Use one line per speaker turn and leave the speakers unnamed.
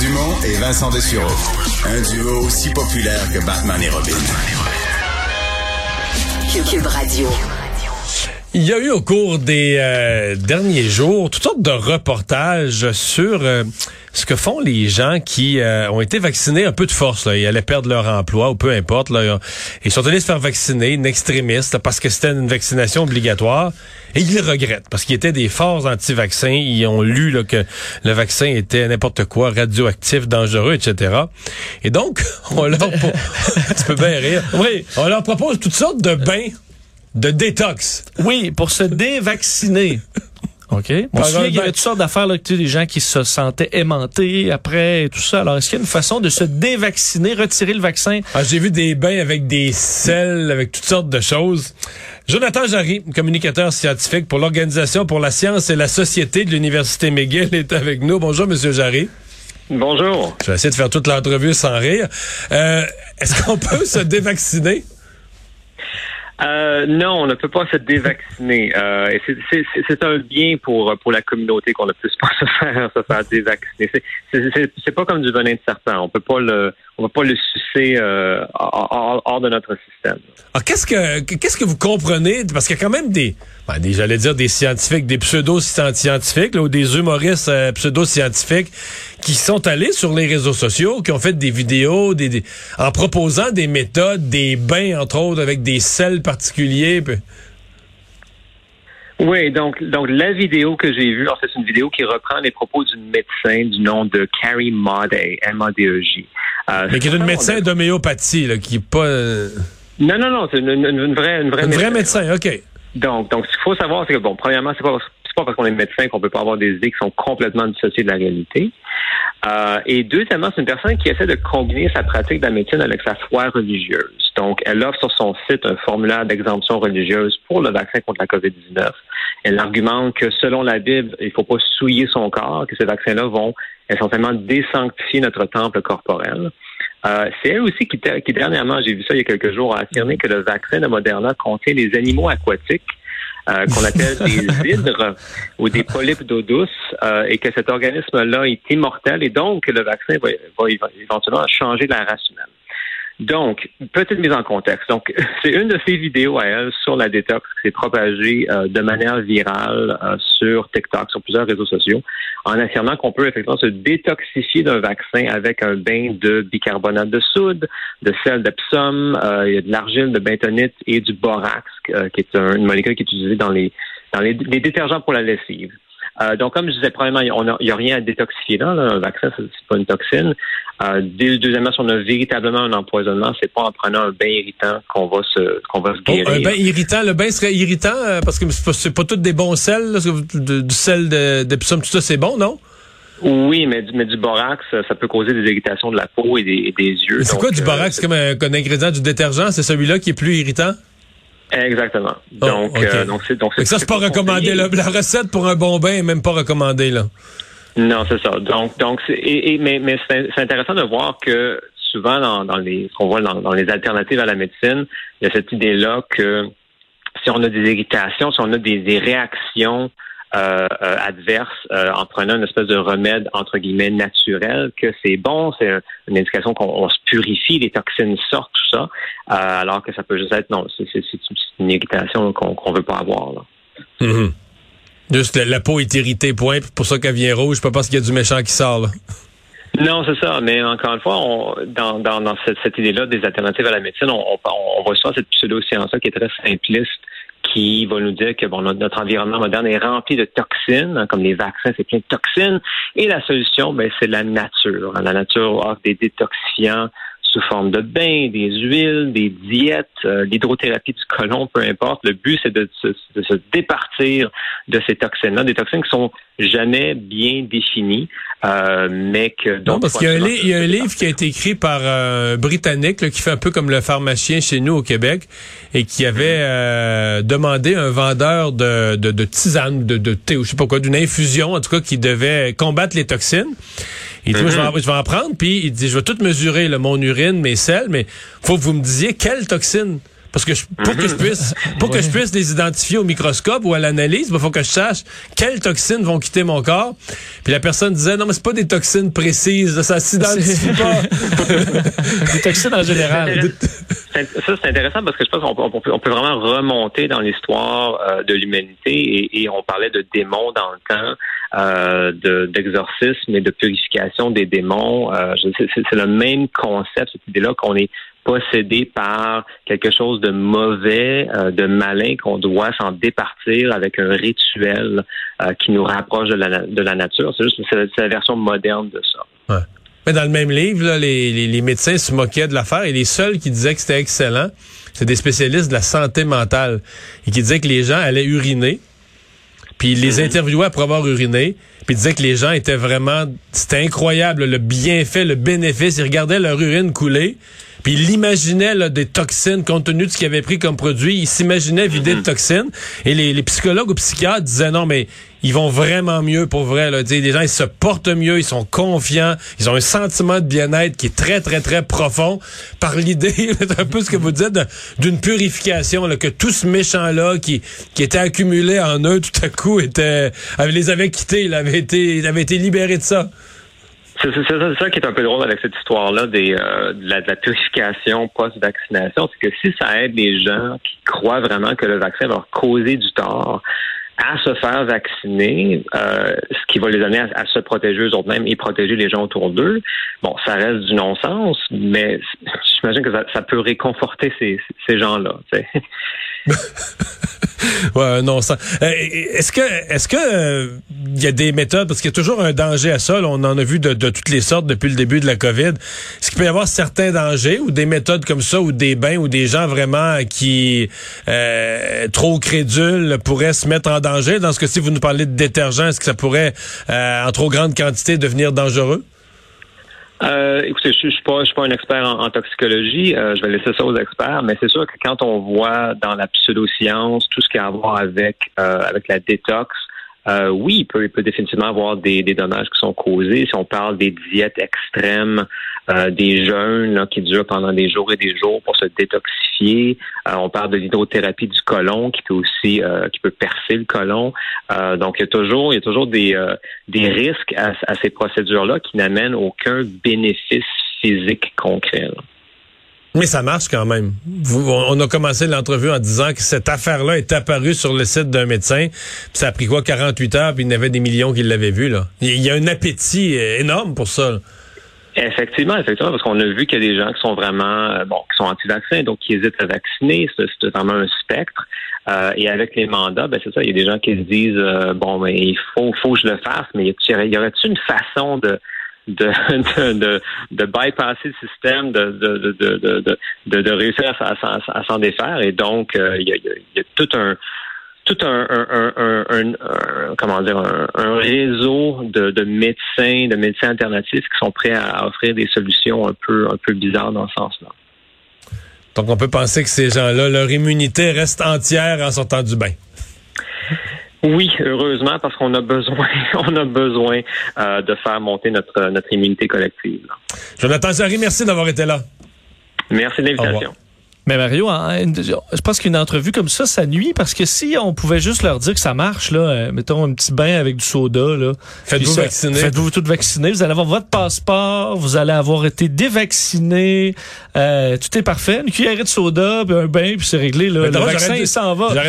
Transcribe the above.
Dumont et Vincent Dessureau. Un duo aussi populaire que Batman et Robin.
Cube Radio.
Il y a eu au cours des euh, derniers jours toutes sortes de reportages sur euh, ce que font les gens qui euh, ont été vaccinés un peu de force. Là. Ils allaient perdre leur emploi ou peu importe. Là. Ils sont allés se faire vacciner, une extrémiste, parce que c'était une vaccination obligatoire. Et ils le regrettent parce qu'ils étaient des forts anti-vaccins. Ils ont lu là, que le vaccin était n'importe quoi, radioactif, dangereux, etc. Et donc, on leur... tu peux bien rire. Oui. On leur propose toutes sortes de bains de détox.
Oui, pour se dévacciner. OK. On se qu'il y avait toutes sortes d'affaires, là, des gens qui se sentaient aimantés après et tout ça. Alors, est-ce qu'il y a une façon de se dévacciner, retirer le vaccin?
Ah, j'ai vu des bains avec des sels, avec toutes sortes de choses. Jonathan Jarry, communicateur scientifique pour l'Organisation pour la science et la société de l'Université McGill, est avec nous. Bonjour, Monsieur Jarry.
Bonjour.
Je vais essayer de faire toute l'entrevue sans rire. Euh, est-ce qu'on peut se dévacciner?
Euh, non, on ne peut pas se dévacciner. Euh, c'est un bien pour pour la communauté qu'on ne puisse pas se faire se faire dévacciner. C'est pas comme du venin de serpent. On peut pas le on va pas le sucer euh, hors, de notre système.
Ah, qu'est-ce que qu'est-ce que vous comprenez? Parce qu'il y a quand même des, ben, des j'allais dire des scientifiques, des pseudo-scientifiques ou des humoristes euh, pseudo-scientifiques qui sont allés sur les réseaux sociaux, qui ont fait des vidéos, des, en proposant des méthodes, des bains entre autres avec des sels particuliers.
Oui, donc donc la vidéo que j'ai vue, c'est une vidéo qui reprend les propos d'une médecin du nom de Carrie Maude, M-A-D-E-J.
Euh, Mais qui est une médecin d'homéopathie, là, qui est pas. Euh,
non, non, non, c'est une, une, vraie, une vraie.
Une vraie médecin, ok.
Donc, donc, ce qu'il faut savoir, c'est que bon, premièrement, c'est pas parce qu'on est médecin qu'on peut pas avoir des idées qui sont complètement dissociées de la réalité. Euh, et deuxièmement, c'est une personne qui essaie de combiner sa pratique de la médecine avec sa foi religieuse. Donc, elle offre sur son site un formulaire d'exemption religieuse pour le vaccin contre la COVID-19. Elle argumente que selon la Bible, il ne faut pas souiller son corps, que ces vaccins-là vont essentiellement désanctifier notre temple corporel. Euh, c'est elle aussi qui, qui dernièrement, j'ai vu ça il y a quelques jours, a affirmé que le vaccin de Moderna contient des animaux aquatiques euh, qu'on appelle des hydres ou des polypes d'eau douce euh, et que cet organisme-là est immortel et donc le vaccin va, va éventuellement changer la race humaine. Donc, petite mise en contexte. Donc, c'est une de ces vidéos à elle sur la détox qui s'est propagée euh, de manière virale euh, sur TikTok, sur plusieurs réseaux sociaux, en affirmant qu'on peut effectivement se détoxifier d'un vaccin avec un bain de bicarbonate de soude, de sel d'Epsom, euh, de l'argile de bentonite et du borax, qui est une molécule qui est utilisée dans les dans les détergents pour la lessive. Euh, donc, comme je disais, premièrement, il n'y a, rien à détoxifier là. Un vaccin, c'est pas une toxine. Euh, deuxièmement, si on a véritablement un empoisonnement, c'est pas en prenant un bain irritant qu'on va se qu'on va se guérir.
un bain irritant, le bain serait irritant euh, parce que c'est pas, pas tous des bons sels, du sel d'Epsom, tout ça, c'est bon, non?
Oui, mais du, mais du borax, ça peut causer des irritations de la peau et des, yeux.
C'est quoi du borax? c'est comme un, un, ingrédient du détergent? C'est celui-là qui est plus irritant?
Exactement. Oh, donc, euh, donc c'est donc
ça c'est pas recommandé. La, recette pour un bon bain est même pas recommandée là.
Non, c'est ça. Donc donc et, mais mais c'est intéressant de voir que souvent dans, dans les ce qu'on voit dans, dans les alternatives à la médecine, il y a cette idée là que si on a des irritations, si on a des, des réactions euh, euh, adverse euh, en prenant une espèce de remède entre guillemets naturel que c'est bon, c'est une indication qu'on se purifie, les toxines sortent, tout ça, alors que ça peut juste être non, c'est une irritation qu'on ne veut pas avoir. Là.
Mm-hmm. Juste la, peau est irritée, point. Pour ça qu'elle vient rouge, pas parce qu'il y a du méchant qui sort. Là.
Non, c'est ça. Mais encore une fois, on, dans, dans, dans cette, idée-là des alternatives à la médecine, on, on, on voit souvent cette pseudo-science-là qui est très simpliste, qui va nous dire que bon, notre environnement moderne est rempli de toxines, hein, comme les vaccins, c'est plein de toxines. Et la solution, ben, c'est la nature. La nature offre des détoxifiants sous forme de bains, des huiles, des diètes, euh, l'hydrothérapie du côlon, peu importe. Le but, c'est de, de, se départir de ces toxines-là, des toxines qui sont jamais bien définies, euh, mais que...
non, parce qu'il y, y, a un livre qui a été écrit par un Britannique qui fait un peu comme le pharmacien chez nous au Québec et qui avait mhm. euh, demandé un vendeur de, de, de tisane, de, de thé ou je sais pas quoi, d'une infusion en tout cas qui devait combattre les toxines. Il dit, je, vais, mhm. je vais en prendre, puis il dit, je vais tout mesurer, le mon urine, mes selles, mais faut que vous me disiez quelle toxine Parce que je- pour que je puisse, pour que je puisse les identifier au microscope ou à l'analyse, il faut que je sache quelles toxines vont quitter mon corps. Puis la personne disait non mais c'est pas des toxines précises, ça s'identifie pas.
Des toxines en général.
Ça, c'est intéressant parce que je pense qu'on peut, on peut- on peut vraiment remonter dans l'histoire euh, de l'humanité et, et on parlait de démons dans le temps, euh, de- d'exorcisme et de purification des démons. Euh, c'est- le même concept, cette idée-là qu'on est possédé par quelque chose de mauvais, euh, de malin, qu'on doit s'en départir avec un rituel euh, qui nous rapproche de la, de la nature. C'est juste c'est la version moderne de ça.
Mais dans le même livre, là, les, les- les médecins se moquaient de l'affaire et les seuls qui disaient que c'était excellent, c'est des spécialistes de la santé mentale et qui disaient que les gens allaient uriner, puis ils les interviewaient après avoir uriné, puis ils disaient que les gens étaient vraiment, c'était incroyable le bienfait, le bénéfice, ils regardaient leur urine couler. Puis ils l'imaginaient là, des toxines compte tenu de ce qu'ils avaient pris comme produit. Ils s'imaginaient vider de toxines. Et les, les psychologues ou psychiatres disaient non, mais ils vont vraiment mieux pour vrai. Là. Tu sais, Les gens, ils se portent mieux, ils sont confiants, ils ont un sentiment de bien-être qui est très, très, très profond par l'idée, un peu ce que vous dites, d'une purification, là, que tout ce méchant-là qui, qui était accumulé en eux tout à coup était, les avait quittés, il avait été, il avait été libéré de ça.
C'est ça, ça qui est un peu drôle avec cette histoire-là euh, de, la, de la purification post-vaccination, c'est que si ça aide les gens qui croient vraiment que le vaccin va leur causer du tort à se faire vacciner, euh, ce qui va les amener à, se protéger eux-mêmes et protéger les gens autour d'eux, bon, ça reste du non-sens, mais j'imagine que ça, ça peut réconforter ces, ces gens-là.
Ouais, non, ça. euh, est-ce que, est-ce que euh, il y a des méthodes parce qu'il y a toujours un danger à ça. on en a vu de, toutes les sortes depuis le début de la COVID. Est-ce qu'il peut y avoir certains dangers ou des méthodes comme ça ou des bains ou des gens vraiment qui euh, trop crédules pourraient se mettre en danger? Dans ce cas-ci, vous nous parlez de détergent. Est-ce que ça pourrait, euh, en trop grande quantité, devenir dangereux?
Euh, écoutez, je, suis pas, je suis pas un expert en, en toxicologie. Euh, je vais laisser ça aux experts, mais c'est sûr que quand on voit dans la pseudoscience tout ce qui a à voir avec euh, avec la détox, euh, oui, il peut, il peut définitivement avoir des, des dommages qui sont causés. Si on parle des diètes extrêmes, euh, des jeûnes là, qui durent pendant des jours et des jours pour se détoxifier, euh, on parle de l'hydrothérapie du côlon qui peut aussi euh, qui peut percer le côlon. Euh, donc il y a toujours il y a toujours des euh, des risques à, à ces procédures-là qui n'amènent aucun bénéfice physique concret. là.
Mais ça marche quand même. On a commencé l'entrevue en disant que cette affaire-là est apparue sur le site d'un médecin. puis ça a pris quoi, 48 heures, puis il y en avait des millions qui l'avaient vu. là. Il y a un appétit euh, énorme pour ça.
Effectivement, effectivement, parce qu'on a vu qu'il y a des gens qui sont vraiment euh, bon, qui sont anti-vaccins, donc qui hésitent à vacciner. C'est vraiment un spectre. Euh, et avec les mandats, ben c'est ça, il y a des gens qui se disent bon, ben il faut, faut que je le fasse, mais y aurait-il une façon de de, de, bypasser le système, de, de, de, de, de, réussir à, s'en- défaire. Et donc, euh, il y, a, tout un tout un, comment dire un réseau de, de médecins, de médecins alternatifs qui sont prêts à offrir des solutions un peu un peu bizarres dans ce sens-là.
Donc on peut penser que ces gens-là, leur immunité reste entière en sortant du bain.
Oui, heureusement, parce qu'on a besoin, on a besoin euh, de faire monter notre notre immunité collective.
Jonathan Jarry, merci d'avoir été là.
Merci de l'invitation.
Mais Mario, hein, je pense qu'une entrevue comme ça, ça nuit parce que si on pouvait juste leur dire que ça marche, là, euh, mettons un petit bain avec du soda, là.
Faites-vous vacciner.
Faites-vous tout vacciner. Vous allez avoir votre passeport, vous allez avoir été dévacciné. euh, tout est parfait. Une cuillerée de soda, puis un bain, puis c'est réglé. Là.
Mais
Le vaccin, il s'en va.
j'aurais